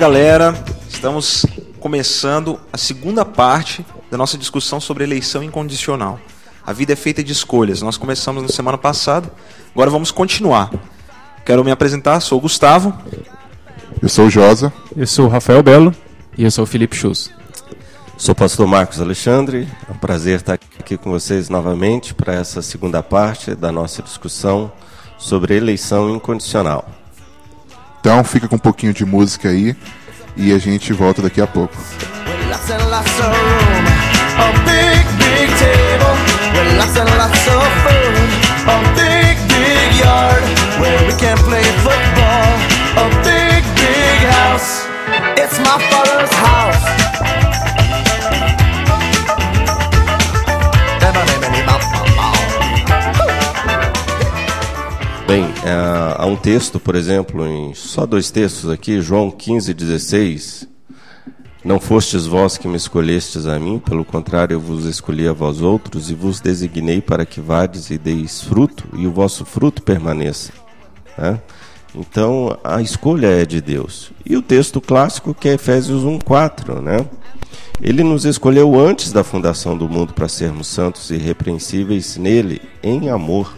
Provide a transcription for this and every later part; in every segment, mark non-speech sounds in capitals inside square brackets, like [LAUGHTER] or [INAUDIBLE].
galera, estamos começando a segunda parte da nossa discussão sobre eleição incondicional. A vida é feita de escolhas. Nós começamos na semana passada, agora vamos continuar. Quero me apresentar, sou o Gustavo. Eu sou o Josa. Eu sou o Rafael Belo. E eu sou o Felipe Chus. Sou o pastor Marcos Alexandre. É um prazer estar aqui com vocês novamente para essa segunda parte da nossa discussão sobre eleição incondicional. Então fica com um pouquinho de música aí e a gente volta daqui a pouco. With há um texto, por exemplo, em só dois textos aqui, João 15, 16. Não fostes vós que me escolhestes a mim, pelo contrário, eu vos escolhi a vós outros e vos designei para que vades e deis fruto e o vosso fruto permaneça. né? Então, a escolha é de Deus. E o texto clássico que é Efésios 1, 4, né? Ele nos escolheu antes da fundação do mundo para sermos santos e irrepreensíveis nele, em amor.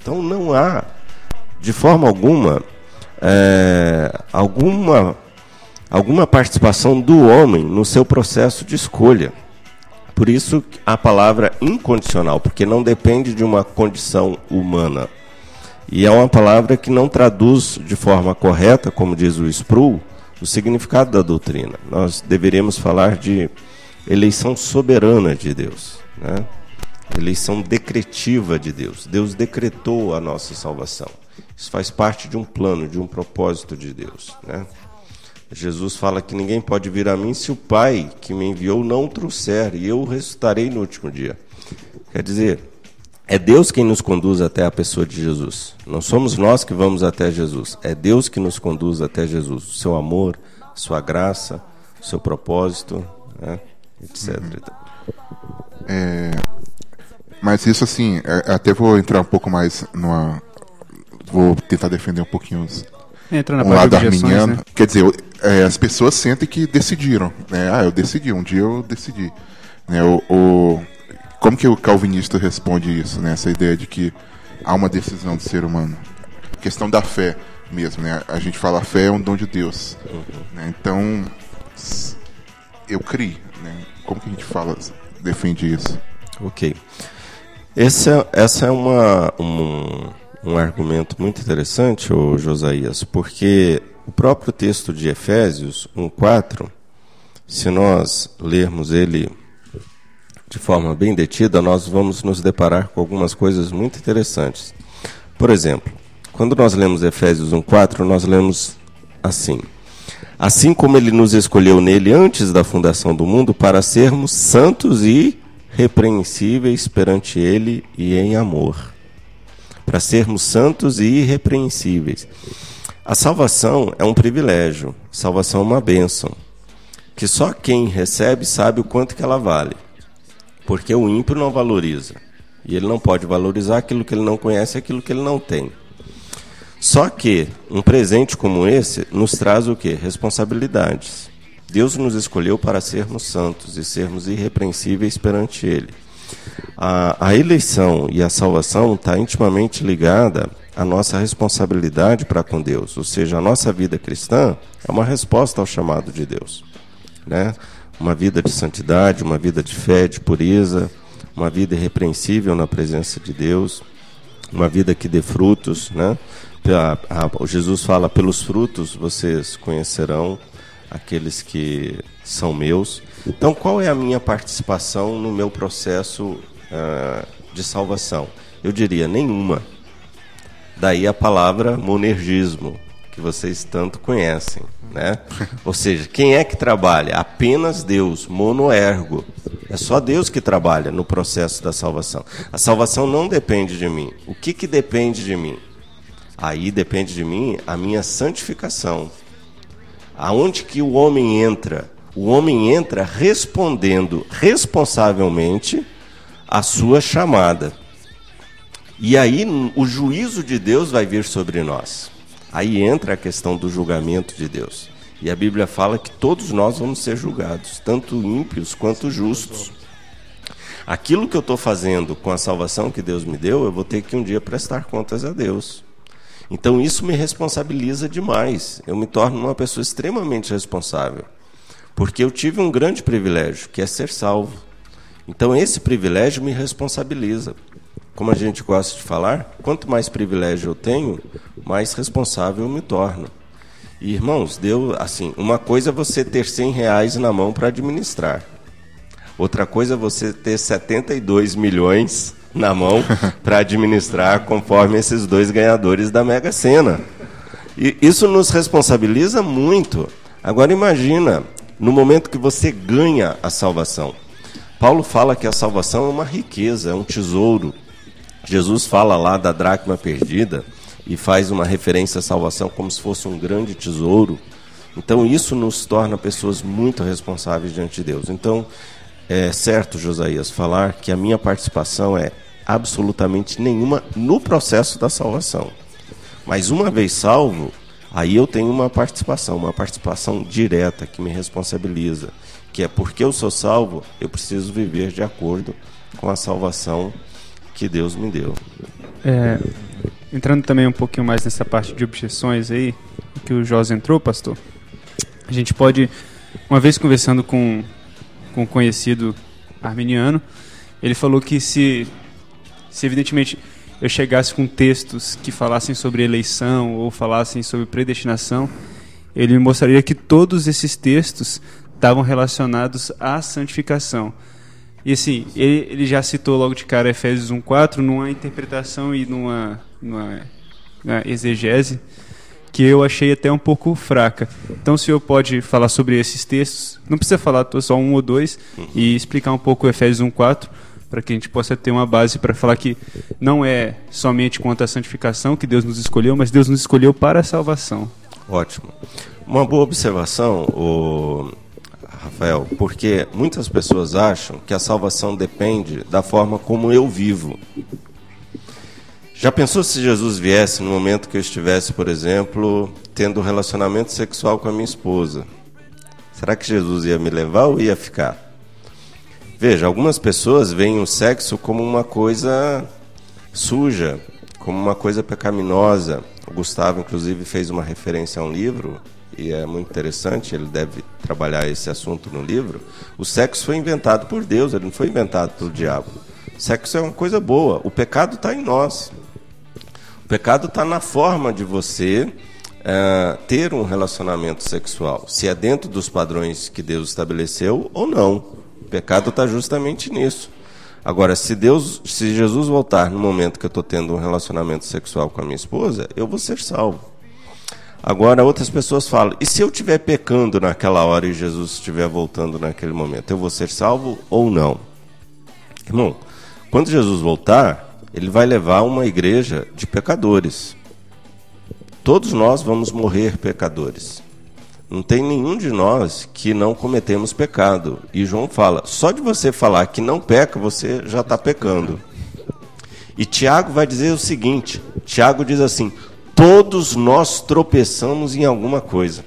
Então não há, de forma alguma, é, alguma, alguma participação do homem no seu processo de escolha. Por isso a palavra incondicional, porque não depende de uma condição humana. E é uma palavra que não traduz de forma correta, como diz o Sproul, o significado da doutrina. Nós deveríamos falar de eleição soberana de Deus. Né? Eleição decretiva de Deus. Deus decretou a nossa salvação. Isso faz parte de um plano, de um propósito de Deus. Né? Jesus fala que ninguém pode vir a mim se o Pai que me enviou não trouxer, e eu ressuscitarei no último dia. Quer dizer, é Deus quem nos conduz até a pessoa de Jesus. Não somos nós que vamos até Jesus. É Deus que nos conduz até Jesus. Seu amor, sua graça, seu propósito, né? etc. É, mas isso assim, é, até vou entrar um pouco mais numa. Vou tentar defender um pouquinho os, Entra na um lado arminiano. né? Quer dizer, é, as pessoas sentem que decidiram. Né? Ah, eu decidi, um dia eu decidi. Né? O, o- como que o calvinista responde isso? Né? Essa ideia de que há uma decisão do ser humano. questão da fé mesmo. Né? A gente fala a fé é um dom de Deus. Né? Então, eu criei. Né? Como que a gente fala, defende isso? Ok. Essa, essa é uma, um, um argumento muito interessante, ô Josias, porque o próprio texto de Efésios 1,4, se nós lermos ele de forma bem detida, nós vamos nos deparar com algumas coisas muito interessantes. Por exemplo, quando nós lemos Efésios 1,4, nós lemos assim: Assim como ele nos escolheu nele antes da fundação do mundo para sermos santos e repreensíveis perante ele e em amor. Para sermos santos e irrepreensíveis. A salvação é um privilégio, salvação é uma bênção, que só quem recebe sabe o quanto que ela vale. Porque o ímpio não valoriza. E ele não pode valorizar aquilo que ele não conhece, aquilo que ele não tem. Só que um presente como esse nos traz o quê? Responsabilidades. Deus nos escolheu para sermos santos e sermos irrepreensíveis perante Ele. A, a eleição e a salvação está intimamente ligada à nossa responsabilidade para com Deus, ou seja, a nossa vida cristã é uma resposta ao chamado de Deus, né? Uma vida de santidade, uma vida de fé, de pureza, uma vida irrepreensível na presença de Deus, uma vida que dê frutos, né? A- a- Jesus fala: pelos frutos vocês conhecerão aqueles que são meus. Então, qual é a minha participação no meu processo ah, de salvação? Eu diria nenhuma. Daí a palavra monergismo, que vocês tanto conhecem, né? [LAUGHS] Ou seja, quem é que trabalha? Apenas Deus, monoergo. É só Deus que trabalha no processo da salvação. A salvação não depende de mim. O que, que depende de mim? Aí depende de mim a minha santificação. Aonde que o homem entra? O homem entra respondendo responsavelmente à sua chamada. E aí o juízo de Deus vai vir sobre nós. Aí entra a questão do julgamento de Deus. E a Bíblia fala que todos nós vamos ser julgados, tanto ímpios quanto justos. Aquilo que eu estou fazendo com a salvação que Deus me deu, eu vou ter que um dia prestar contas a Deus. Então isso me responsabiliza demais. Eu me torno uma pessoa extremamente responsável. Porque eu tive um grande privilégio, que é ser salvo. Então esse privilégio me responsabiliza. Como a gente gosta de falar, quanto mais privilégio eu tenho, mais responsável eu me torno. E, irmãos, deu assim, uma coisa é você ter 100 reais na mão para administrar. Outra coisa é você ter 72 milhões na mão para administrar conforme esses dois ganhadores da Mega Sena. E isso nos responsabiliza muito. Agora imagina, no momento que você ganha a salvação. Paulo fala que a salvação é uma riqueza, é um tesouro. Jesus fala lá da dracma perdida e faz uma referência à salvação como se fosse um grande tesouro. Então isso nos torna pessoas muito responsáveis diante de Deus. Então é certo, Josias, falar que a minha participação é absolutamente nenhuma no processo da salvação. Mas uma vez salvo, aí eu tenho uma participação, uma participação direta que me responsabiliza, que é porque eu sou salvo, eu preciso viver de acordo com a salvação que Deus me deu. É, entrando também um pouquinho mais nessa parte de objeções aí, que o José entrou, pastor, a gente pode, uma vez conversando com com um conhecido arminiano, ele falou que se, se evidentemente eu chegasse com textos que falassem sobre eleição ou falassem sobre predestinação, ele me mostraria que todos esses textos estavam relacionados à santificação. E assim, ele, ele já citou logo de cara Efésios 1.4 numa interpretação e numa, numa, numa exegese que eu achei até um pouco fraca. Então, o senhor pode falar sobre esses textos? Não precisa falar só um ou dois e explicar um pouco Efésios 1:4 para que a gente possa ter uma base para falar que não é somente quanto à santificação que Deus nos escolheu, mas Deus nos escolheu para a salvação. Ótimo. Uma boa observação, o Rafael, porque muitas pessoas acham que a salvação depende da forma como eu vivo. Já pensou se Jesus viesse no momento que eu estivesse, por exemplo, tendo um relacionamento sexual com a minha esposa? Será que Jesus ia me levar ou ia ficar? Veja, algumas pessoas veem o sexo como uma coisa suja, como uma coisa pecaminosa. O Gustavo, inclusive, fez uma referência a um livro, e é muito interessante, ele deve trabalhar esse assunto no livro. O sexo foi inventado por Deus, ele não foi inventado pelo diabo. O sexo é uma coisa boa, o pecado está em nós. O pecado está na forma de você uh, ter um relacionamento sexual, se é dentro dos padrões que Deus estabeleceu ou não. Pecado está justamente nisso. Agora, se Deus, se Jesus voltar no momento que eu estou tendo um relacionamento sexual com a minha esposa, eu vou ser salvo. Agora, outras pessoas falam: e se eu estiver pecando naquela hora e Jesus estiver voltando naquele momento, eu vou ser salvo ou não? Irmão, quando Jesus voltar, ele vai levar uma igreja de pecadores. Todos nós vamos morrer pecadores. Não tem nenhum de nós que não cometemos pecado. E João fala: só de você falar que não peca, você já está pecando. E Tiago vai dizer o seguinte: Tiago diz assim: todos nós tropeçamos em alguma coisa.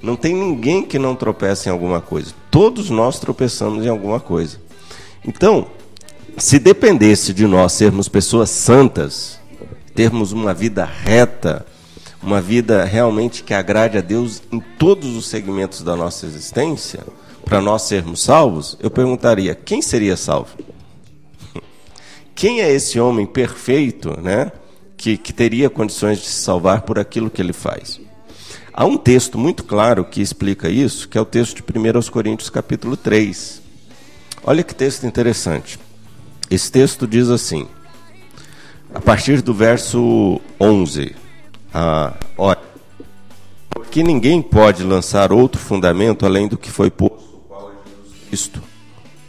Não tem ninguém que não tropece em alguma coisa. Todos nós tropeçamos em alguma coisa. Então, se dependesse de nós sermos pessoas santas, termos uma vida reta, uma vida realmente que agrade a Deus em todos os segmentos da nossa existência, para nós sermos salvos, eu perguntaria: quem seria salvo? [LAUGHS] Quem é esse homem perfeito, né, que, que teria condições de se salvar por aquilo que ele faz? Há um texto muito claro que explica isso, que é o texto de 1 Coríntios capítulo 3. Olha que texto interessante. Esse texto diz assim, a partir do verso 11: ah, olha, que ninguém pode lançar outro fundamento além do que foi posto, qual é Jesus Cristo.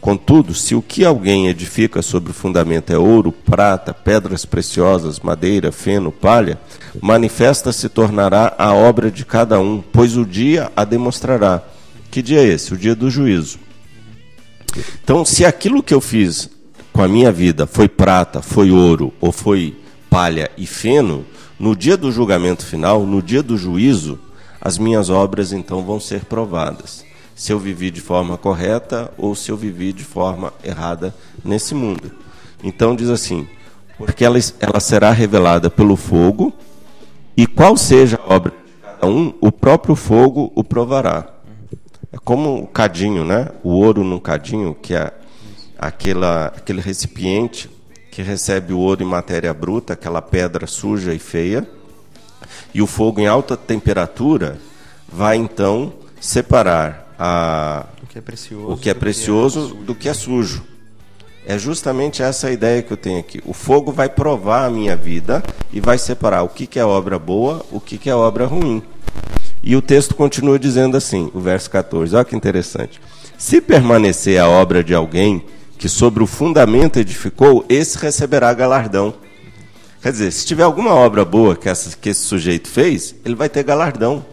Contudo, se o que alguém edifica sobre o fundamento é ouro, prata, pedras preciosas, madeira, feno, palha, manifesta se tornará a obra de cada um, pois o dia a demonstrará. Que dia é esse? O dia do juízo. Então, se aquilo que eu fiz com a minha vida foi prata, foi ouro ou foi palha e feno, no dia do julgamento final, no dia do juízo, as minhas obras então vão ser provadas. Se eu vivi de forma correta ou se eu vivi de forma errada nesse mundo. Então diz assim: porque ela, ela será revelada pelo fogo, e qual seja a obra de cada um, o próprio fogo o provará. É como o cadinho, né? O ouro num cadinho, que é aquela, aquele recipiente que recebe o ouro em matéria bruta, aquela pedra suja e feia, e o fogo em alta temperatura vai então separar a, O que é precioso. o que é precioso do que é sujo. É justamente essa a ideia que eu tenho aqui. O fogo vai provar a minha vida e vai separar o que, que é obra boa, o que, que é obra ruim. E o texto continua dizendo assim, o verso 14, olha que interessante. Se permanecer a obra de alguém que sobre o fundamento edificou, esse receberá galardão. Quer dizer, se tiver alguma obra boa que, essa, que esse sujeito fez, ele vai ter galardão,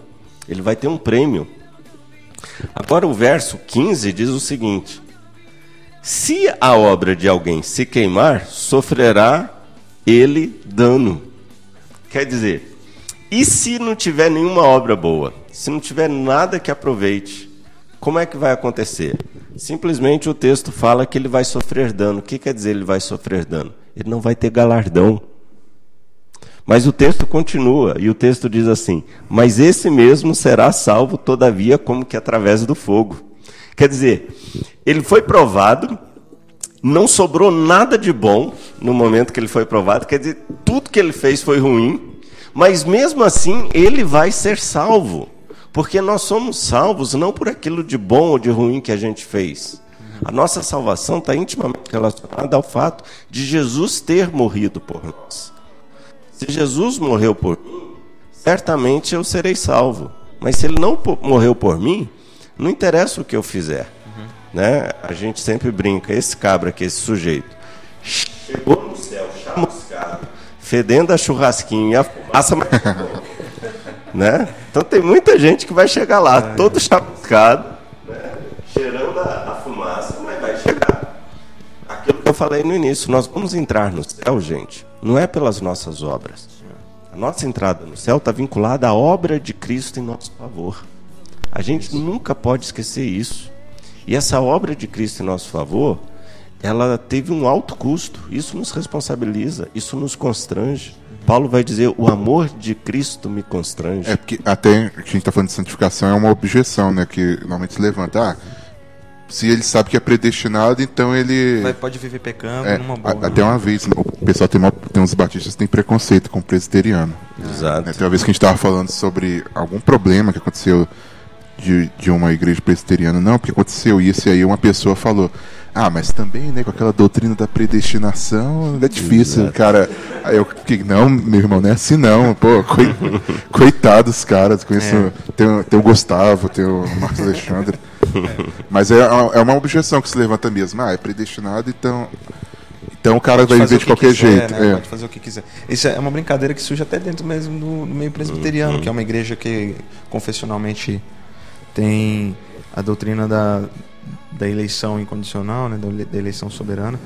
ele vai ter um prêmio. Agora o verso 15 diz o seguinte: Se a obra de alguém se queimar, sofrerá ele dano. Quer dizer, e se não tiver nenhuma obra boa? Se não tiver nada que aproveite, como é que vai acontecer? Simplesmente o texto fala que ele vai sofrer dano. O que quer dizer ele vai sofrer dano? Ele não vai ter galardão. Mas o texto continua, e o texto diz assim: Mas esse mesmo será salvo, todavia, como que através do fogo. Quer dizer, ele foi provado, não sobrou nada de bom no momento que ele foi provado, quer dizer, tudo que ele fez foi ruim, mas mesmo assim ele vai ser salvo, porque nós somos salvos não por aquilo de bom ou de ruim que a gente fez. A nossa salvação está intimamente relacionada ao fato de Jesus ter morrido por nós. Se Jesus morreu por mim, certamente eu serei salvo. Mas se ele não morreu por mim, não interessa o que eu fizer. Né? A gente sempre brinca, esse cabra aqui, esse sujeito, chegou no céu chamuscado, fedendo a churrasquinho e a fumaça, mas [LAUGHS] né? Então tem muita gente que vai chegar lá, todo chamuscado, né? cheirando a, a fumaça, mas vai chegar. Aquilo que eu falei no início, nós vamos entrar no céu, gente, não é pelas nossas obras. A nossa entrada no céu está vinculada à obra de Cristo em nosso favor. A gente nunca pode esquecer isso. E essa obra de Cristo em nosso favor, ela teve um alto custo. Isso nos responsabiliza, isso nos constrange. Paulo vai dizer: o amor de Cristo me constrange. É porque até que a gente está falando de santificação é uma objeção, né? Que normalmente se levanta. Ah, se ele sabe que é predestinado, então ele. Vai, pode viver pecando É, numa boa. a- até uma vez, o pessoal tem, uma, tem uns batistas que têm preconceito com o presbiteriano. Exato. Né, Tem uma vez que a gente estava falando sobre algum problema que aconteceu de, de uma igreja presbiteriana. Não, porque aconteceu isso, e aí uma pessoa falou. Ah, mas também, né, com aquela doutrina da predestinação, é difícil, cara. Aí eu fiquei, não, meu irmão, não é assim não. Pô, coi, [LAUGHS] coitado dos caras. Conheço, tem, o- tem o Gustavo, tem o Marcos Alexandre. [LAUGHS] Mas é, é uma objeção que se levanta mesmo. Ah, é predestinado, então. Então o cara vai viver de qualquer quiser, jeito. né? é. Pode fazer o que quiser. Isso é uma brincadeira que surge até dentro mesmo do, do meio presbiteriano, que é uma igreja que confessionalmente tem a doutrina da, da eleição incondicional, né, da, ele- da eleição soberana.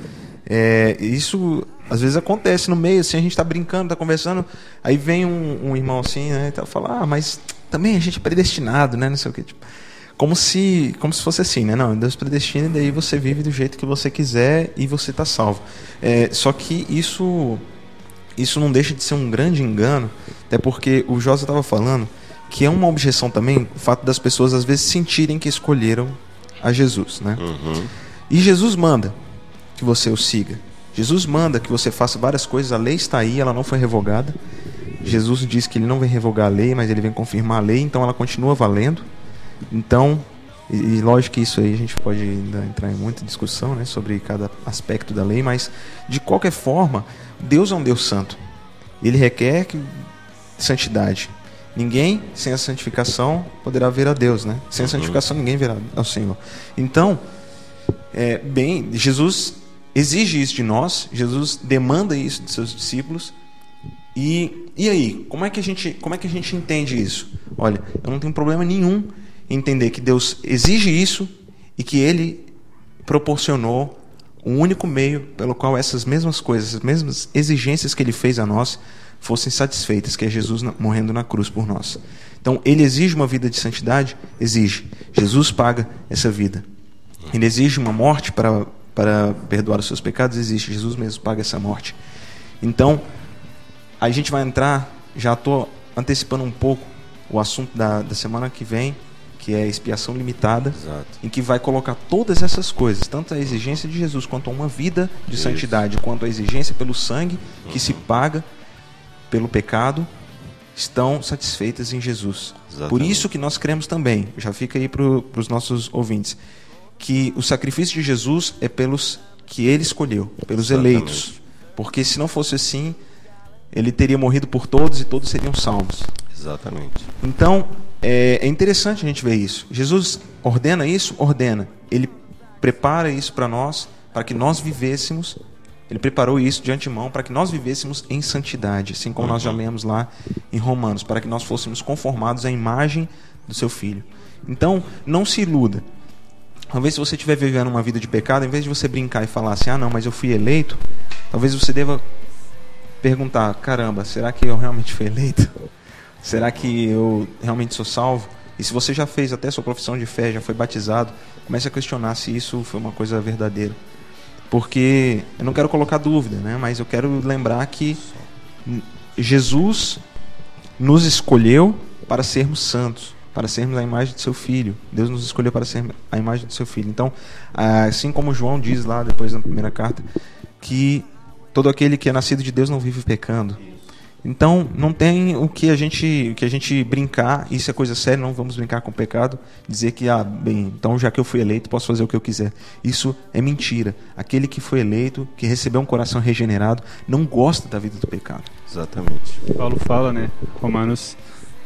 É, isso às vezes acontece no meio, assim, a gente está brincando, está conversando, aí vem um, um irmão assim, né, e tá, fala, ah, mas também a gente é predestinado, né, não sei o que, tipo, como se, como se fosse assim, né? Não, Deus predestina e daí você vive do jeito que você quiser e você está salvo. É, só que isso, isso não deixa de ser um grande engano, até porque o Josa estava falando que é uma objeção também o fato das pessoas às vezes sentirem que escolheram a Jesus, né? E Jesus manda que você o siga. Jesus manda que você faça várias coisas, a lei está aí, ela não foi revogada. Jesus diz que ele não vem revogar a lei, mas ele vem confirmar a lei, então ela continua valendo. Então, e, e lógico que isso aí a gente pode ainda entrar em muita discussão né, sobre cada aspecto da lei, mas de qualquer forma, Deus é um Deus santo. Ele requer que, santidade. Ninguém sem a santificação poderá ver a Deus, né? Sem a santificação ninguém verá ao Senhor. Então, é, bem, Jesus exige isso de nós, Jesus demanda isso de seus discípulos. E, e aí, como é, que a gente, como é que a gente entende isso? Olha, eu não tenho problema nenhum em entender que Deus exige isso e que Ele proporcionou um único meio pelo qual essas mesmas coisas, as mesmas exigências que Ele fez a nós, fossem satisfeitas, que é Jesus morrendo na cruz por nós. Então, Ele exige uma vida de santidade? Exige. Jesus paga essa vida. Ele exige uma morte para, para perdoar os seus pecados? Existe. Jesus mesmo paga essa morte. Então, a gente vai entrar, já estou antecipando um pouco o assunto da, da semana que vem, que é a expiação limitada, Exato. em que vai colocar todas essas coisas, tanto a exigência de Jesus quanto a uma vida de Isso. santidade, quanto a exigência pelo sangue que se paga pelo pecado, estão satisfeitas em Jesus. Por Exatamente. isso que nós cremos também, já fica aí para os nossos ouvintes, que o sacrifício de Jesus é pelos que ele escolheu, pelos Exatamente. eleitos. Porque se não fosse assim, ele teria morrido por todos e todos seriam salvos. Exatamente. Então, é, é interessante a gente ver isso. Jesus ordena isso? Ordena. Ele prepara isso para nós, para que nós vivêssemos. Ele preparou isso de antemão para que nós vivêssemos em santidade, assim como nós já lemos lá em Romanos, para que nós fôssemos conformados à imagem do seu filho. Então, não se iluda. Talvez se você estiver vivendo uma vida de pecado, em vez de você brincar e falar assim, ah não, mas eu fui eleito, talvez você deva perguntar, caramba, será que eu realmente fui eleito? Será que eu realmente sou salvo? E se você já fez até sua profissão de fé, já foi batizado, comece a questionar se isso foi uma coisa verdadeira. Porque eu não quero colocar dúvida, né? mas eu quero lembrar que Jesus nos escolheu para sermos santos, para sermos a imagem de seu filho. Deus nos escolheu para ser a imagem de seu filho. Então, assim como João diz lá depois na primeira carta, que todo aquele que é nascido de Deus não vive pecando. Então, não tem o que a gente, o que a gente brincar, isso é coisa séria, não vamos brincar com o pecado, dizer que ah, bem, então já que eu fui eleito, posso fazer o que eu quiser. Isso é mentira. Aquele que foi eleito, que recebeu um coração regenerado, não gosta da vida do pecado. Exatamente. Paulo fala, né? Romanos,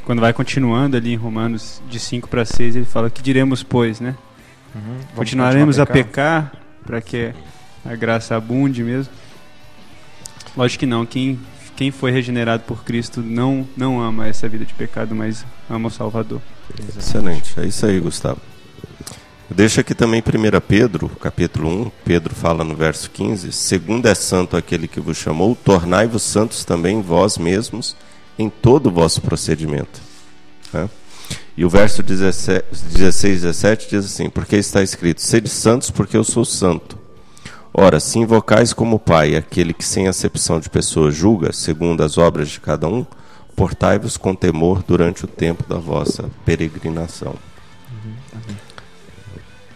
quando vai continuando ali em Romanos de 5 para 6, ele fala: Que diremos, pois, né? Vamos Continuaremos a continuar pecar para que a graça abunde mesmo? Lógico que não. Quem, quem foi regenerado por Cristo não, não ama essa vida de pecado, mas ama o Salvador. Excelente. É isso aí, Gustavo. Deixa aqui também 1 Pedro, capítulo 1. Pedro fala no verso 15: Segundo é santo aquele que vos chamou, tornai-vos santos também vós mesmos em todo o vosso procedimento. Né? E o verso 17, 16 17 diz assim: Porque está escrito: Sede santos, porque eu sou santo. Ora, se invocais como Pai aquele que sem acepção de pessoas julga, segundo as obras de cada um, portai-vos com temor durante o tempo da vossa peregrinação.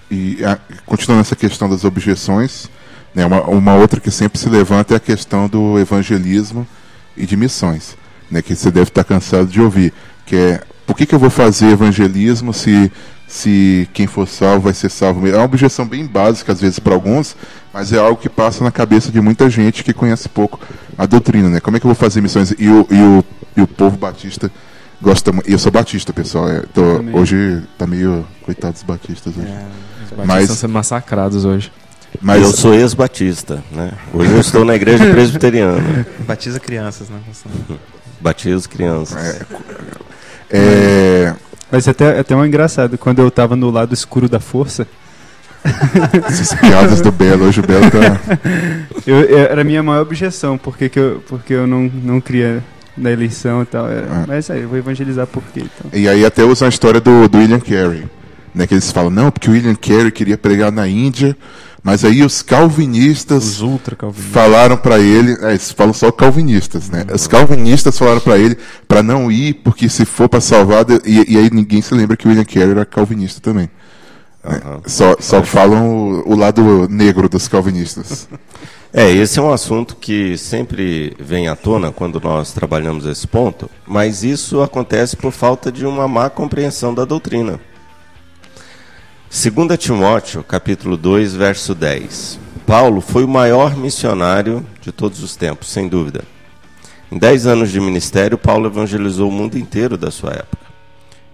E a- continuando essa questão das objeções, né, uma, uma outra que sempre se levanta é a questão do evangelismo e de missões, né, que você deve estar cansado de ouvir, que é por que, que eu vou fazer evangelismo se, se quem for salvo vai ser salvo mesmo? É uma objeção bem básica às vezes para alguns, mas é algo que passa na cabeça de muita gente que conhece pouco a doutrina, né? Como é que eu vou fazer missões? E o, e o, e o povo batista gosta muito. Eu sou batista, pessoal. é, tô- hoje tá meio coitado dos batistas hoje. É, Os batistas Mas- estão sendo massacrados hoje. Mas eu sou ex-batista, né? Hoje eu estou na igreja [LAUGHS] presbiteriana. batiza crianças, né? Batizo crianças. é, Mas é até, até um engraçado, quando eu tava no lado escuro da força, [LAUGHS] essas piadas do Belo, hoje o Belo tá. [LAUGHS] eu, eu- era a minha maior objeção, porque, que eu, porque eu não, não queria na eleição e tal. é, Ah. Mas aí, eu vou evangelizar por quê? Então. E aí até usam a história do, do William Carey. Né, que eles falam, não, porque o William Carey queria pregar na Índia, mas aí os calvinistas Os falaram para ele, é, eles falam só calvinistas, né? Os calvinistas falaram para ele para não ir, porque se for para salvar, e, e aí ninguém se lembra que o William Carey era calvinista também. né? Aham. Só, só falam o, o lado negro dos calvinistas. [LAUGHS] É, esse é um assunto que sempre vem à tona quando nós trabalhamos esse ponto, mas isso acontece por falta de uma má compreensão da doutrina. 2 Timóteo, capítulo 2, verso 10. Paulo foi o maior missionário de todos os tempos, sem dúvida. Em 10 anos de ministério, Paulo evangelizou o mundo inteiro da sua época.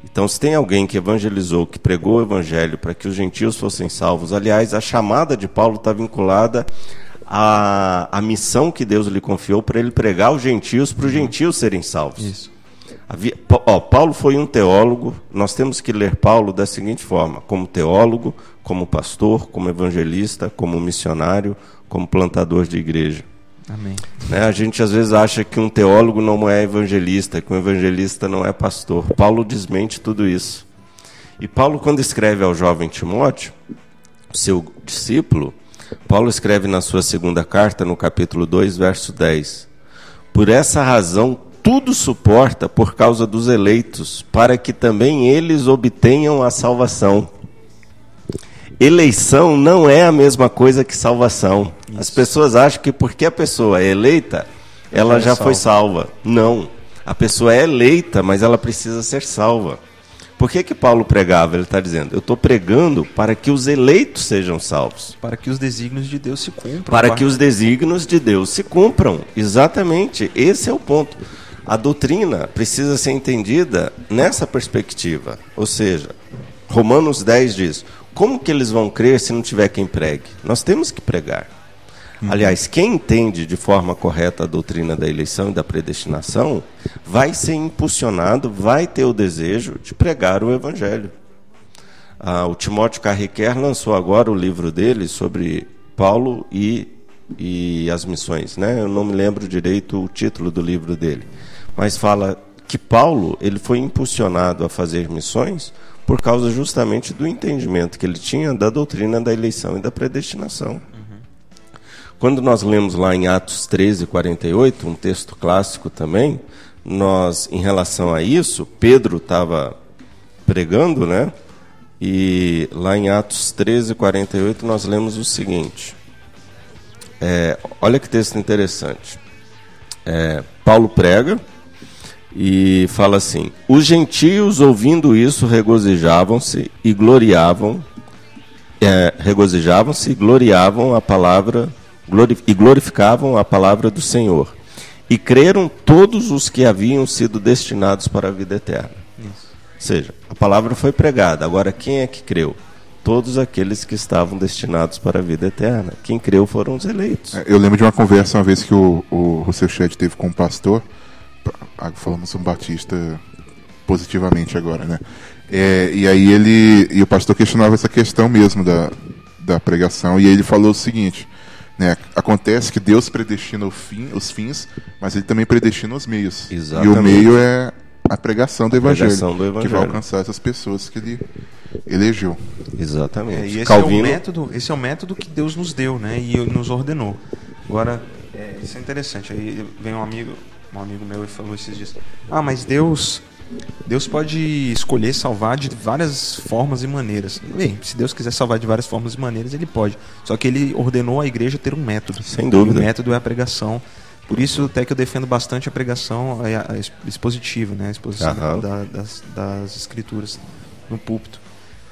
Então, se tem alguém que evangelizou, que pregou o evangelho para que os gentios fossem salvos, aliás, a chamada de Paulo está vinculada à, à missão que Deus lhe confiou para ele pregar os gentios, para os gentios serem salvos. Isso. Havia, ó, Paulo foi um teólogo. Nós temos que ler Paulo da seguinte forma: como teólogo, como pastor, como evangelista, como missionário, como plantador de igreja. Amém. Né? A gente às vezes acha que um teólogo não é evangelista, que um evangelista não é pastor. Paulo desmente tudo isso. E Paulo, quando escreve ao jovem Timóteo, seu discípulo, Paulo escreve na sua segunda carta, no capítulo 2, verso 10: Por essa razão, tudo suporta por causa dos eleitos, para que também eles obtenham a salvação. Eleição não é a mesma coisa que salvação. As pessoas acham que porque a pessoa é eleita, ela Já é já foi salva. Não. A pessoa é eleita, mas ela precisa ser salva. Por que, que Paulo pregava? Ele está dizendo: Eu estou pregando para que os eleitos sejam salvos. Para que os desígnios de Deus se cumpram. Para que os desígnios de Deus se cumpram. Exatamente. Esse é o ponto. A doutrina precisa ser entendida nessa perspectiva. Ou seja, Romanos 10 diz: Como que eles vão crer se não tiver quem pregue? Nós temos que pregar. Aliás, quem entende de forma correta a doutrina da eleição e da predestinação vai ser impulsionado, vai ter o desejo de pregar o evangelho. Ah, o Timóteo Carriquer lançou agora o livro dele sobre Paulo e, e as missões. Né? Eu não me lembro direito o título do livro dele, mas fala que Paulo ele foi impulsionado a fazer missões por causa justamente do entendimento que ele tinha da doutrina da eleição e da predestinação. Quando nós lemos lá em Atos 13, 48, um texto clássico também, nós, em relação a isso, Pedro estava pregando, né? E lá em Atos 13, 48, nós lemos o seguinte. É, olha que texto interessante. É, Paulo prega e fala assim: Os gentios, ouvindo isso, regozijavam-se e gloriavam, é, regozijavam-se e gloriavam a palavra glori- e glorificavam a palavra do Senhor. E creram todos os que haviam sido destinados para a vida eterna. Ou seja, a palavra foi pregada. Agora, quem é que creu? Todos aqueles que estavam destinados para a vida eterna. Quem creu foram os eleitos. É, Eu lembro de uma conversa uma vez que o, o Rousseau Chet teve com um pastor. Ah, Falamos um batista positivamente agora, né? É, e aí ele. E o pastor questionava essa questão mesmo da, da pregação. E aí ele falou o seguinte. Né, acontece que Deus predestina o fim, os fins, mas ele também predestina os meios. E Exatamente. o meio é a pregação do, evangelho, pregação do que vai evangelho. alcançar essas pessoas que ele elegeu. Exatamente. É, e esse Calvino, é o método, esse é o método que Deus nos deu, né? E nos ordenou. Agora, é, isso é interessante. Aí vem um amigo, um amigo meu falou esses dias: "Ah, mas Deus Deus pode escolher salvar de várias formas e maneiras. Bem, se Deus quiser salvar de várias formas e maneiras, ele pode. Só que ele ordenou a igreja ter um método. Sem dúvida. E o método é a pregação. Por isso, até que eu defendo bastante a pregação a- a ex- expositiva, né? A exposição Aham. da- das, das escrituras no púlpito.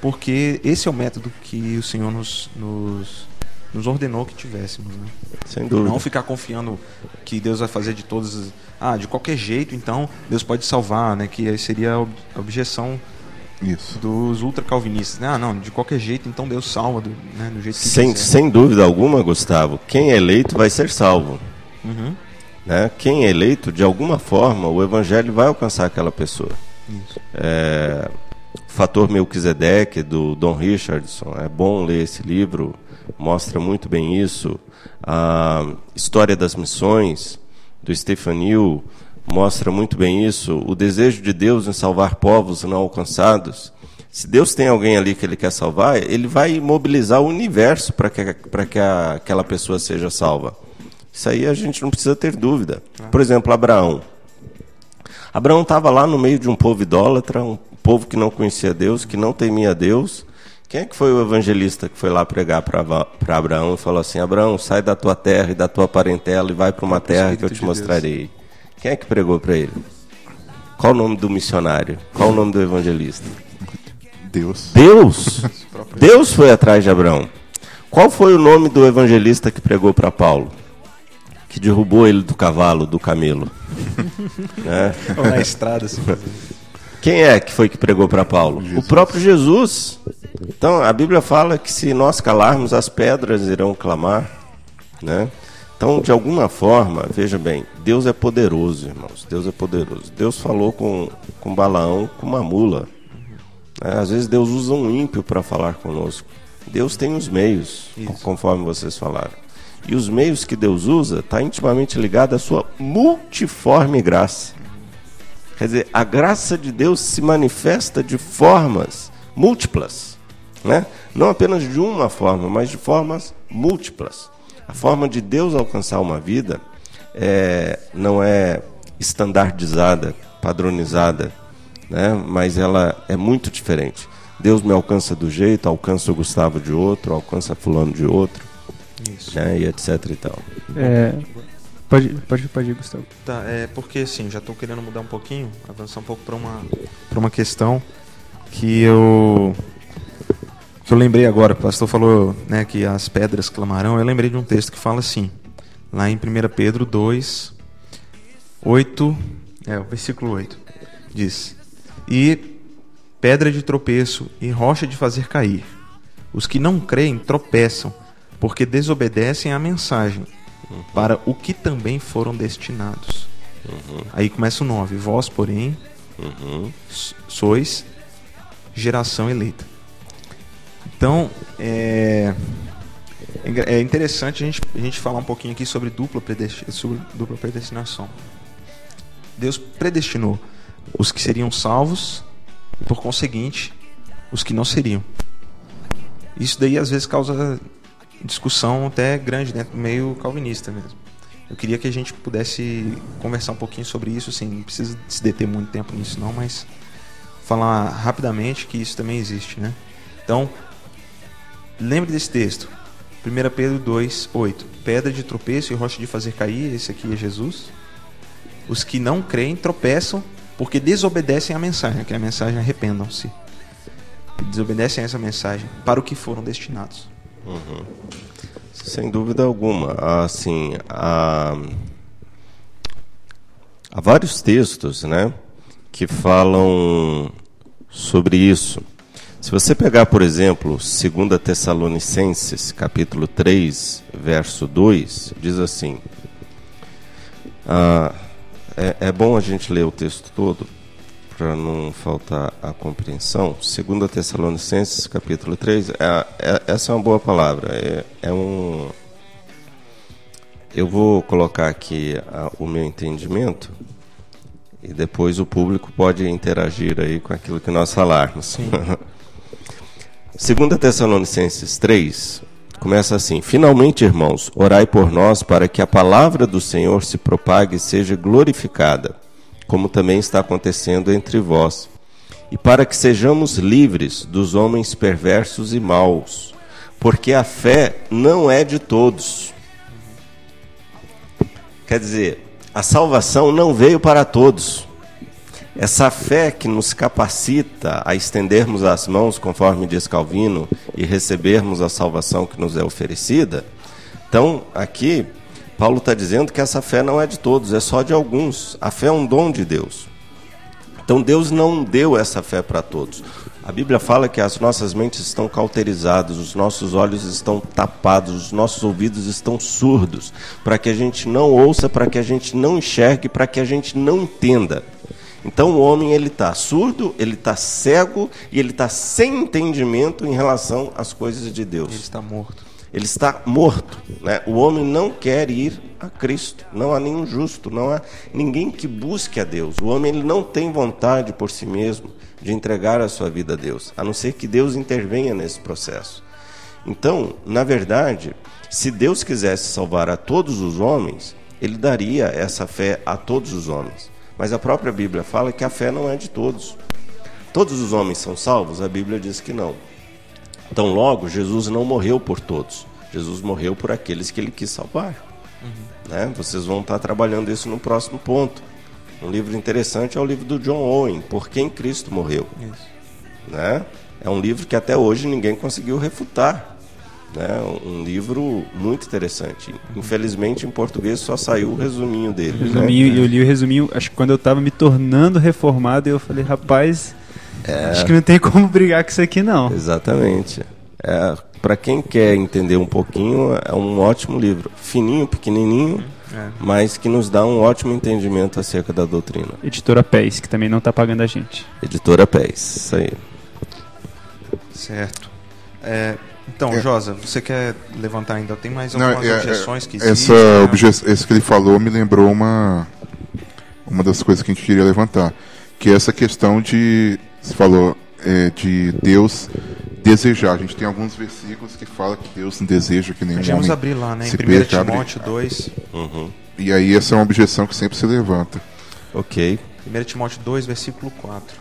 Porque esse é o método que o Senhor nos, nos, nos ordenou que tivéssemos. Né? sem dúvida. Não ficar confiando que Deus vai fazer de todas as. Ah, de qualquer jeito, então Deus pode salvar, né? Que aí seria a ob- a objeção Isso. dos ultra-calvinistas. Né? Ah, não, de qualquer jeito, então Deus salva do, né? do jeito que Sem, quiser. sem dúvida alguma, Gustavo, quem é eleito vai ser salvo. Uhum. Né? Quem é eleito, de alguma forma, o evangelho vai alcançar aquela pessoa. Isso. É, o Fator Melquisedeque, do Don Richardson, é bom ler esse livro, mostra muito bem isso. A História das Missões, do New, mostra muito bem isso. O desejo de Deus em salvar povos não alcançados. Se Deus tem alguém ali que ele quer salvar, ele vai mobilizar o universo para que, pra que a- aquela pessoa seja salva. Isso aí a gente não precisa ter dúvida. Por exemplo, Abraão. Abraão estava lá no meio de um povo idólatra, um povo que não conhecia Deus, que não temia Deus. Quem é que foi o evangelista que foi lá pregar para Abraão e falou assim: Abraão, sai da tua terra e da tua parentela e vai para uma terra que eu te mostrarei? Quem é que pregou para ele? Qual o nome do missionário? Qual o nome do evangelista? Deus. Deus! [LAUGHS] Deus foi atrás de Abraão. Qual foi o nome do evangelista que pregou para Paulo? Que derrubou ele do cavalo, do camelo. [LAUGHS] né? Ou na estrada, assim. [LAUGHS] Quem é que foi que pregou para Paulo? O próprio Jesus. Então, a Bíblia fala que se nós calarmos, as pedras irão clamar, né? Então, de alguma forma, veja bem, Deus é poderoso, irmãos. Deus é poderoso. Deus falou com, com Balaão com uma mula. né? Às vezes Deus usa um ímpio para falar conosco. Deus tem os meios, conforme vocês falaram. E os meios que Deus usa está intimamente ligado à sua multiforme graça. Quer dizer, a graça de Deus se manifesta de formas múltiplas. Né? Não apenas de uma forma, mas de formas múltiplas. A forma de Deus alcançar uma vida é, não é estandardizada, padronizada, né? mas ela é muito diferente. Deus me alcança do jeito, alcança o Gustavo de outro, alcança fulano de outro, Isso. né? e etc e tal. É, pode, pode, pode ir, Gustavo. Tá, é porque assim, já tô querendo mudar um pouquinho, avançar um pouco para uma uma questão que eu que eu lembrei agora, o pastor falou, né, que as pedras clamarão, eu lembrei de um texto que fala assim, lá em 1 Pedro 2 8, é, o versículo 8. Diz: "E pedra de tropeço e rocha de fazer cair. Os que não creem tropeçam, porque desobedecem à mensagem, para o que também foram destinados. Aí começa o 9. Vós, porém, s- sois geração eleita. Então, é, é é interessante a gente, a gente falar um pouquinho aqui sobre dupla, sobre dupla predestinação. Deus predestinou os que seriam salvos e, por conseguinte, os que não seriam. Isso daí às vezes causa discussão até grande dentro do meio calvinista mesmo. Eu queria que a gente pudesse conversar um pouquinho sobre isso, assim, não precisa se deter muito tempo nisso não, mas falar rapidamente que isso também existe, né? Então, lembre desse texto. 1 Pedro 2, 8. Pedra de tropeço e rocha de fazer cair, esse aqui é Jesus. Os que não creem tropeçam porque desobedecem à mensagem, que é a mensagem arrependam-se. Desobedecem a essa mensagem para o que foram destinados. Sem dúvida alguma. Assim, há, há vários textos né, que falam sobre isso. Se você pegar, por exemplo, 2 Tessalonicenses, capítulo 3, verso 2, diz assim. ah, é, é bom a gente ler o texto todo para não faltar a compreensão. 2 Tessalonicenses, capítulo 3, é, é- essa é uma boa palavra. É, é um. Eu vou colocar aqui ah, o meu entendimento e depois o público pode interagir aí com aquilo que nós falarmos. 2 [LAUGHS] Tessalonicenses 3 começa assim: Finalmente, irmãos, orai por nós para que a palavra do Senhor se propague e seja glorificada, como também está acontecendo entre vós, e para que sejamos livres dos homens perversos e maus, porque a fé não é de todos. Quer dizer, a salvação não veio para todos. Essa fé que nos capacita a estendermos as mãos, conforme diz Calvino, e recebermos a salvação que nos é oferecida. Então, aqui, Paulo está dizendo que essa fé não é de todos, é só de alguns. A fé é um dom de Deus. Então, Deus não deu essa fé para todos. A Bíblia fala que as nossas mentes estão cauterizadas, os nossos olhos estão tapados, os nossos ouvidos estão surdos, para que a gente não ouça, para que a gente não enxergue, para que a gente não entenda. Então o homem ele está surdo, ele está cego e ele está sem entendimento em relação às coisas de Deus. Ele está morto. Ele está morto. Né? O homem não quer ir a Cristo. Não há nenhum justo, não há ninguém que busque a Deus. O homem ele não tem vontade por si mesmo de entregar a sua vida a Deus, a não ser que Deus intervenha nesse processo. Então, na verdade, se Deus quisesse salvar a todos os homens, ele daria essa fé a todos os homens. Mas a própria Bíblia fala que a fé não é de todos. Todos os homens são salvos? A Bíblia diz que não. Então, logo, Jesus não morreu por todos. Jesus morreu por aqueles que ele quis salvar. Né? Vocês vão estar trabalhando isso no próximo ponto. Um livro interessante é o livro do John Owen, Por Quem Cristo Morreu. Isso. Né? É um livro que até hoje ninguém conseguiu refutar. Né? Um livro muito interessante. Infelizmente, em português só saiu o resuminho dele. né? Resuminho, eu li o resuminho, acho que quando eu tava me tornando reformado, eu falei, rapaz, É. acho que não tem como brigar com isso aqui não. Exatamente. É, para quem quer entender um pouquinho, é um ótimo livro. Fininho, pequenininho, mas que nos dá um ótimo entendimento acerca da doutrina. Editora Pés, que também não tá pagando a gente. Editora Pés, isso aí. Certo. É, então, É. Josa, você quer levantar ainda? Tem mais Não, algumas é- é- objeções que essa existem? né? obje esse que ele falou me lembrou uma uma das coisas que a gente queria levantar, que é essa questão de você falou é, de Deus desejar. A gente tem alguns versículos que fala que Deus não deseja que nenhum homem abrir lá, né? Em se 1 perca, abre- Timóteo 2. E aí essa é uma objeção que sempre se levanta. Ok. 1 Timóteo 2, versículo 4.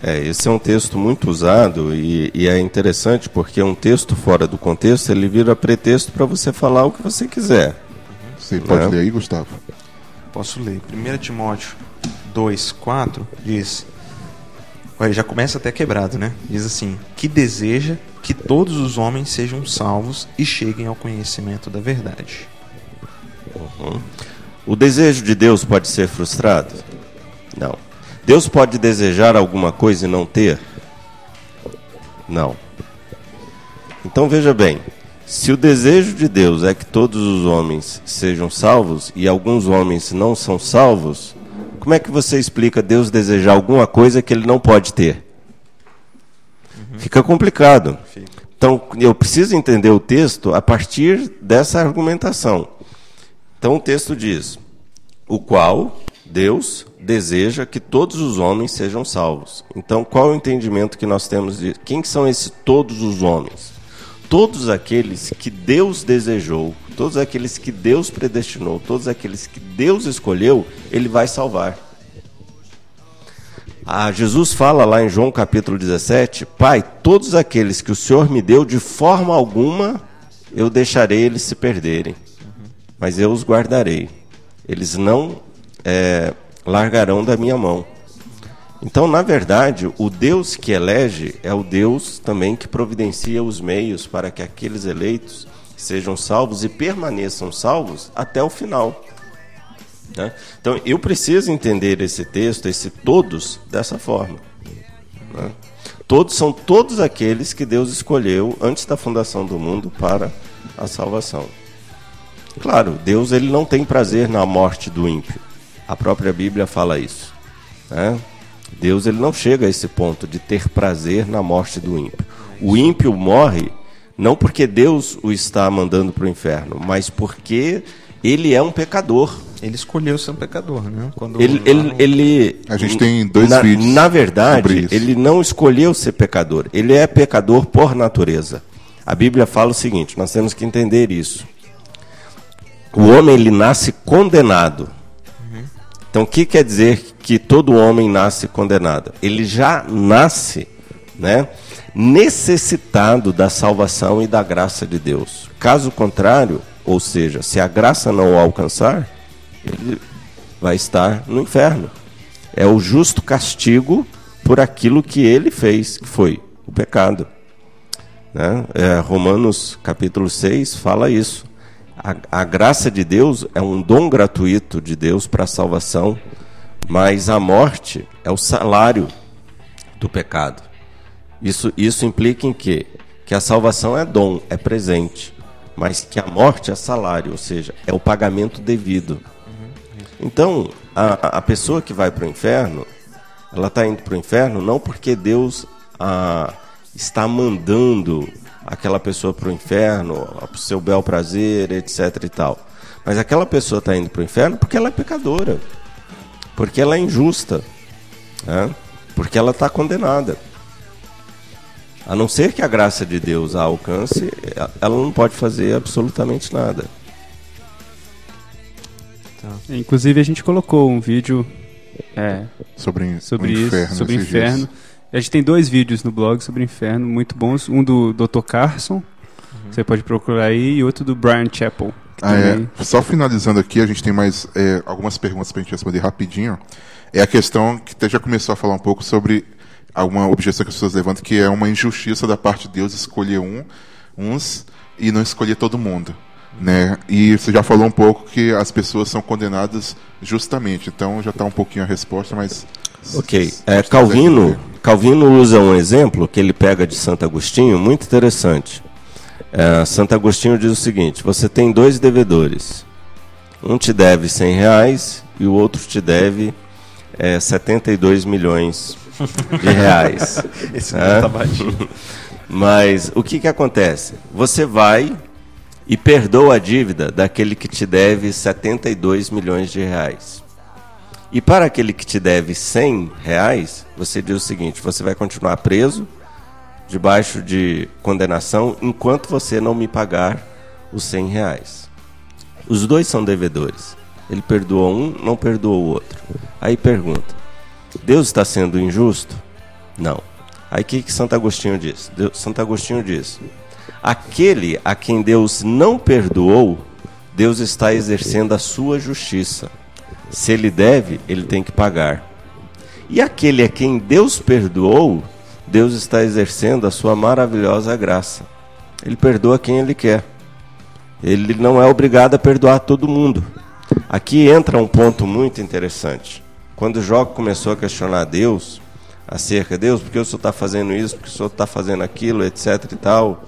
É, esse é um texto muito usado e, e é interessante porque um texto fora do contexto ele vira pretexto para você falar o que você quiser. Você pode Não. ler aí, Gustavo? Posso ler. 1 Timóteo 2, 4 diz. Olha, já começa até quebrado, né? Diz assim: Que deseja que todos os homens sejam salvos e cheguem ao conhecimento da verdade. O desejo de Deus pode ser frustrado? Não. Deus pode desejar alguma coisa e não ter? Não. Então veja bem: se o desejo de Deus é que todos os homens sejam salvos e alguns homens não são salvos, como é que você explica Deus desejar alguma coisa que ele não pode ter? Fica complicado. Então eu preciso entender o texto a partir dessa argumentação. Então o texto diz: o qual Deus deseja que todos os homens sejam salvos. Então qual é o entendimento que nós temos de quem são esses todos os homens? Todos aqueles que Deus desejou, todos aqueles que Deus predestinou, todos aqueles que Deus escolheu, ele vai salvar. Ah, Jesus fala lá em João capítulo 17: Pai, todos aqueles que o Senhor me deu, de forma alguma eu deixarei eles se perderem, mas eu os guardarei. Eles não é, largarão da minha mão. Então, na verdade, o Deus que elege é o Deus também que providencia os meios para que aqueles eleitos sejam salvos e permaneçam salvos até o final. né? Então, eu preciso entender esse texto, esse todos, dessa forma. né? Todos são todos aqueles que Deus escolheu antes da fundação do mundo para a salvação. Claro, Deus ele não tem prazer na morte do ímpio. A própria Bíblia fala isso. né? Deus ele não chega a esse ponto de ter prazer na morte do ímpio. O ímpio morre não porque Deus o está mandando para o inferno, mas porque ele é um pecador. Ele escolheu ser um pecador, né? Quando Ele, ele, ele- A gente tem dois na, vídeos Na sobre verdade, isso. ele não escolheu ser pecador. Ele é pecador por natureza. A Bíblia fala o seguinte: nós temos que entender isso. O homem ele nasce condenado. Então, o que quer dizer que todo homem nasce condenado? Ele já nasce, né, necessitado da salvação e da graça de Deus. Caso contrário, ou seja, se a graça não o alcançar, ele vai estar no inferno. É o justo castigo por aquilo que ele fez, que foi o pecado. Né? É, Romanos capítulo 6 fala isso. A, a graça de Deus é um dom gratuito de Deus para a salvação, mas a morte é o salário do pecado. Isso, isso implica em quê? Que a salvação é dom, é presente, mas que a morte é salário, ou seja, é o pagamento devido. Então, a, a pessoa que vai para o inferno, ela está indo para o inferno não porque Deus ah, está mandando aquela pessoa para o inferno, para o seu bel prazer, etc. e tal. Mas aquela pessoa está indo para o inferno porque ela é pecadora, porque ela é injusta, né? porque ela está condenada. A não ser que a graça de Deus a alcance, ela não pode fazer absolutamente nada. Inclusive a gente colocou um vídeo é, Sobre, sobre o isso, inferno, sobre inferno. dias. A gente tem dois vídeos no blog sobre o inferno, muito bons. Um do Dr. Carson, você pode procurar aí, e outro do Brian Chappell. Ah, é. Só finalizando aqui, a gente tem mais é, algumas perguntas para a gente responder rapidinho. É a questão que até já começou a falar um pouco sobre alguma objeção que as pessoas levantam que é uma injustiça da parte de Deus escolher um, uns e não escolher todo mundo. Né? E você já falou um pouco que as pessoas são condenadas justamente, então já está um pouquinho a resposta, mas. Ok. É, Calvino, Calvino usa um exemplo que ele pega de Santo Agostinho, muito interessante. É, Santo Agostinho diz o seguinte: você tem dois devedores. Um te deve 100 reais e o outro te deve é, 72 milhões de reais. [LAUGHS] Esse É? tá batido. [LAUGHS] Mas o que, que acontece? Você vai e perdoa a dívida daquele que te deve 72 milhões de reais. E para aquele que te deve 100 reais, você diz o seguinte: você vai continuar preso, debaixo de condenação, enquanto você não me pagar os 100 reais. Os dois são devedores. Ele perdoou um, não perdoou o outro. Aí pergunta: Deus está sendo injusto? Não. Aí o que, que Santo Agostinho diz? Deus- Santo Agostinho diz: aquele a quem Deus não perdoou, Deus está exercendo a sua justiça. Se ele deve, ele tem que pagar. E aquele a quem Deus perdoou, Deus está exercendo a sua maravilhosa graça. Ele perdoa quem ele quer. Ele não é obrigado a perdoar todo mundo. Aqui entra um ponto muito interessante. Quando Jó começou a questionar Deus, acerca de Deus, por que o senhor está fazendo isso, por que o senhor está fazendo aquilo, etc e tal,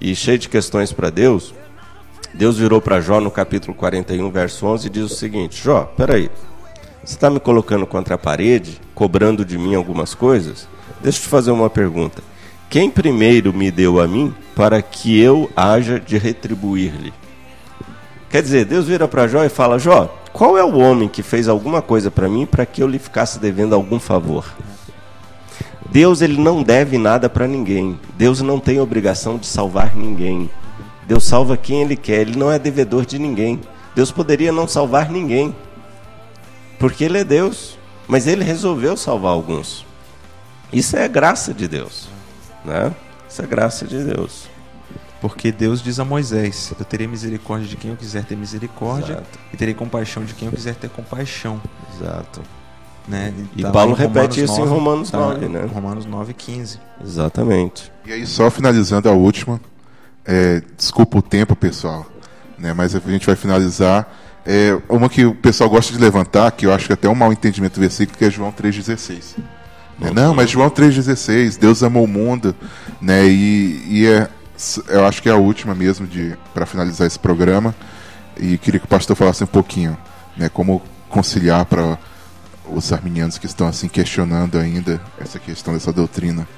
e cheio de questões para Deus, Deus virou para Jó no capítulo 41, verso 11, e diz o seguinte: Jó, peraí, você está me colocando contra a parede, cobrando de mim algumas coisas? Deixa eu te fazer uma pergunta. Quem primeiro me deu a mim para que eu haja de retribuir-lhe? Quer dizer, Deus vira para Jó e fala: Jó, qual é o homem que fez alguma coisa para mim para que eu lhe ficasse devendo algum favor? Deus ele não deve nada para ninguém. Deus não tem obrigação de salvar ninguém. Deus salva quem ele quer. Ele não é devedor de ninguém. Deus poderia não salvar ninguém, porque ele é Deus. Mas ele resolveu salvar alguns. Isso é graça de Deus, né? Isso é graça de Deus. Porque Deus diz a Moisés: Eu terei misericórdia de quem eu quiser ter misericórdia Exato. e terei compaixão de quem eu quiser ter compaixão. Exato. Né? E Tá Paulo repete isso em Romanos tá, 9, né? Romanos 9, 15. Exatamente. E aí, só finalizando a última, é, desculpa o tempo, pessoal, né, mas a gente vai finalizar. É, uma que o pessoal gosta de levantar, que eu acho que até é um mal entendimento do versículo, que é João 3,16. Né, Não, mas João 3,16, Deus amou o mundo, né, e, e é, eu acho que é a última mesmo para finalizar esse programa. E queria que o pastor falasse um pouquinho, né, como conciliar para os arminianos que estão assim questionando ainda essa questão dessa doutrina.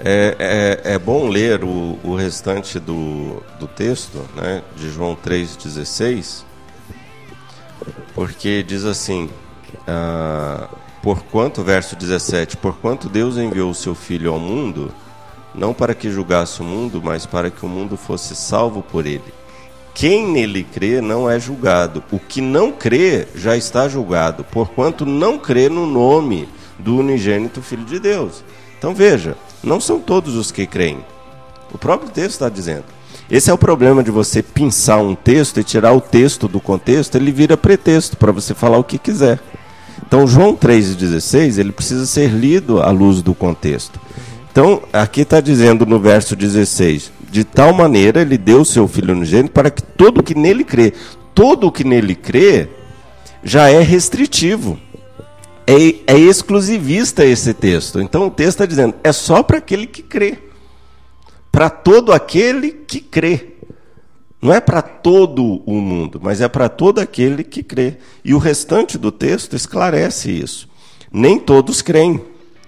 É, é, é bom ler o, o restante do, do texto, né, de João 3,16, porque diz assim, ah, porquanto, verso 17, porquanto Deus enviou o seu Filho ao mundo, não para que julgasse o mundo, mas para que o mundo fosse salvo por ele. Quem nele crê não é julgado. O que não crê já está julgado, porquanto não crê no nome do unigênito Filho de Deus. Então veja, não são todos os que creem. O próprio texto está dizendo. Esse é o problema de você pensar um texto e tirar o texto do contexto, ele vira pretexto para você falar o que quiser. Então João 3,16 ele precisa ser lido à luz do contexto. Então, aqui está dizendo no verso 16: De tal maneira ele deu o seu filho unigênito para que todo que nele crê, todo o que nele crê, já é restritivo. É, é exclusivista esse texto. Então o texto está dizendo: é só para aquele que crê. Para todo aquele que crê. Não é para todo o mundo, mas é para todo aquele que crê. E o restante do texto esclarece isso. Nem todos creem.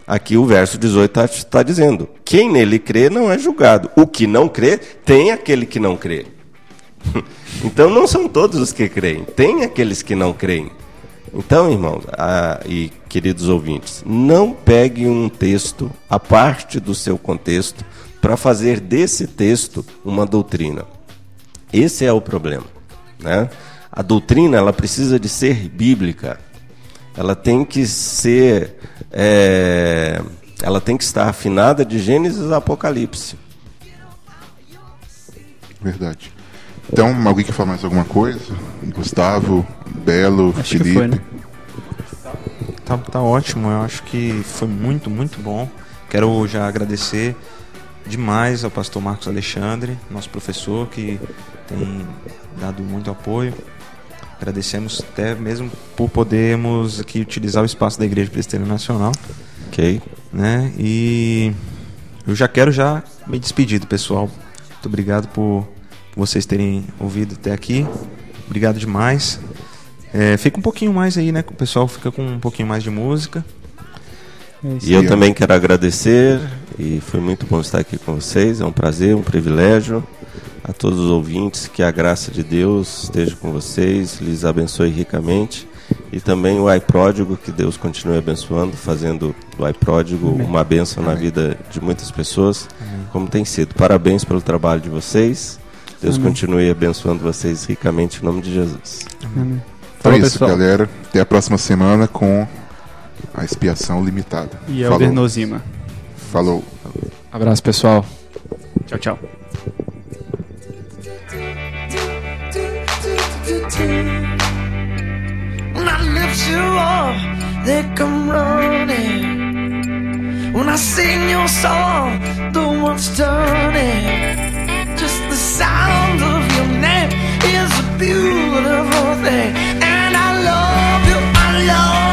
Aqui o verso 18 está dizendo: quem nele crê não é julgado. O que não crê, tem aquele que não crê. [LAUGHS] então não são todos os que creem, tem aqueles que não creem. Então, irmãos e queridos ouvintes, não pegue um texto a parte do seu contexto para fazer desse texto uma doutrina. Esse é o problema. Né? A doutrina ela precisa de ser bíblica. Ela tem que ser, é, ela tem que estar afinada de Gênesis a Apocalipse. Verdade. Então, alguém quer falar mais alguma coisa? Gustavo, Belo, Acho Felipe. que foi, né? Tá, tá ótimo, eu acho que foi muito, muito bom. Quero já agradecer demais ao pastor Marcos Alexandre, nosso professor, que tem dado muito apoio. Agradecemos até mesmo por podermos aqui utilizar o espaço da Igreja Presbiteriana Nacional, Ok? né? E eu já quero já me despedir do pessoal. Muito obrigado por vocês terem ouvido até aqui. Obrigado demais. É, fica um pouquinho mais aí, né? O pessoal fica com um pouquinho mais de música. É E eu também quero agradecer e foi muito bom estar aqui com vocês. É um prazer, um privilégio. A todos os ouvintes, que a graça de Deus esteja com vocês, lhes abençoe ricamente. E também o iPródigo, que Deus continue abençoando, fazendo do iPródigo uma bênção na vida de muitas pessoas, como tem sido. Parabéns pelo trabalho de vocês. Deus Amém. continue abençoando vocês ricamente em nome de Jesus. Amém. Então é isso, pessoal. galera. Até a próxima semana com a expiação limitada. E Falou. Elber Nozima. Falou. Abraço, pessoal. Tchau, tchau. When I lift you up, they come running. When I sing your song, the world's turning. Just the sound of your name is a beautiful thing, and I love you. I love.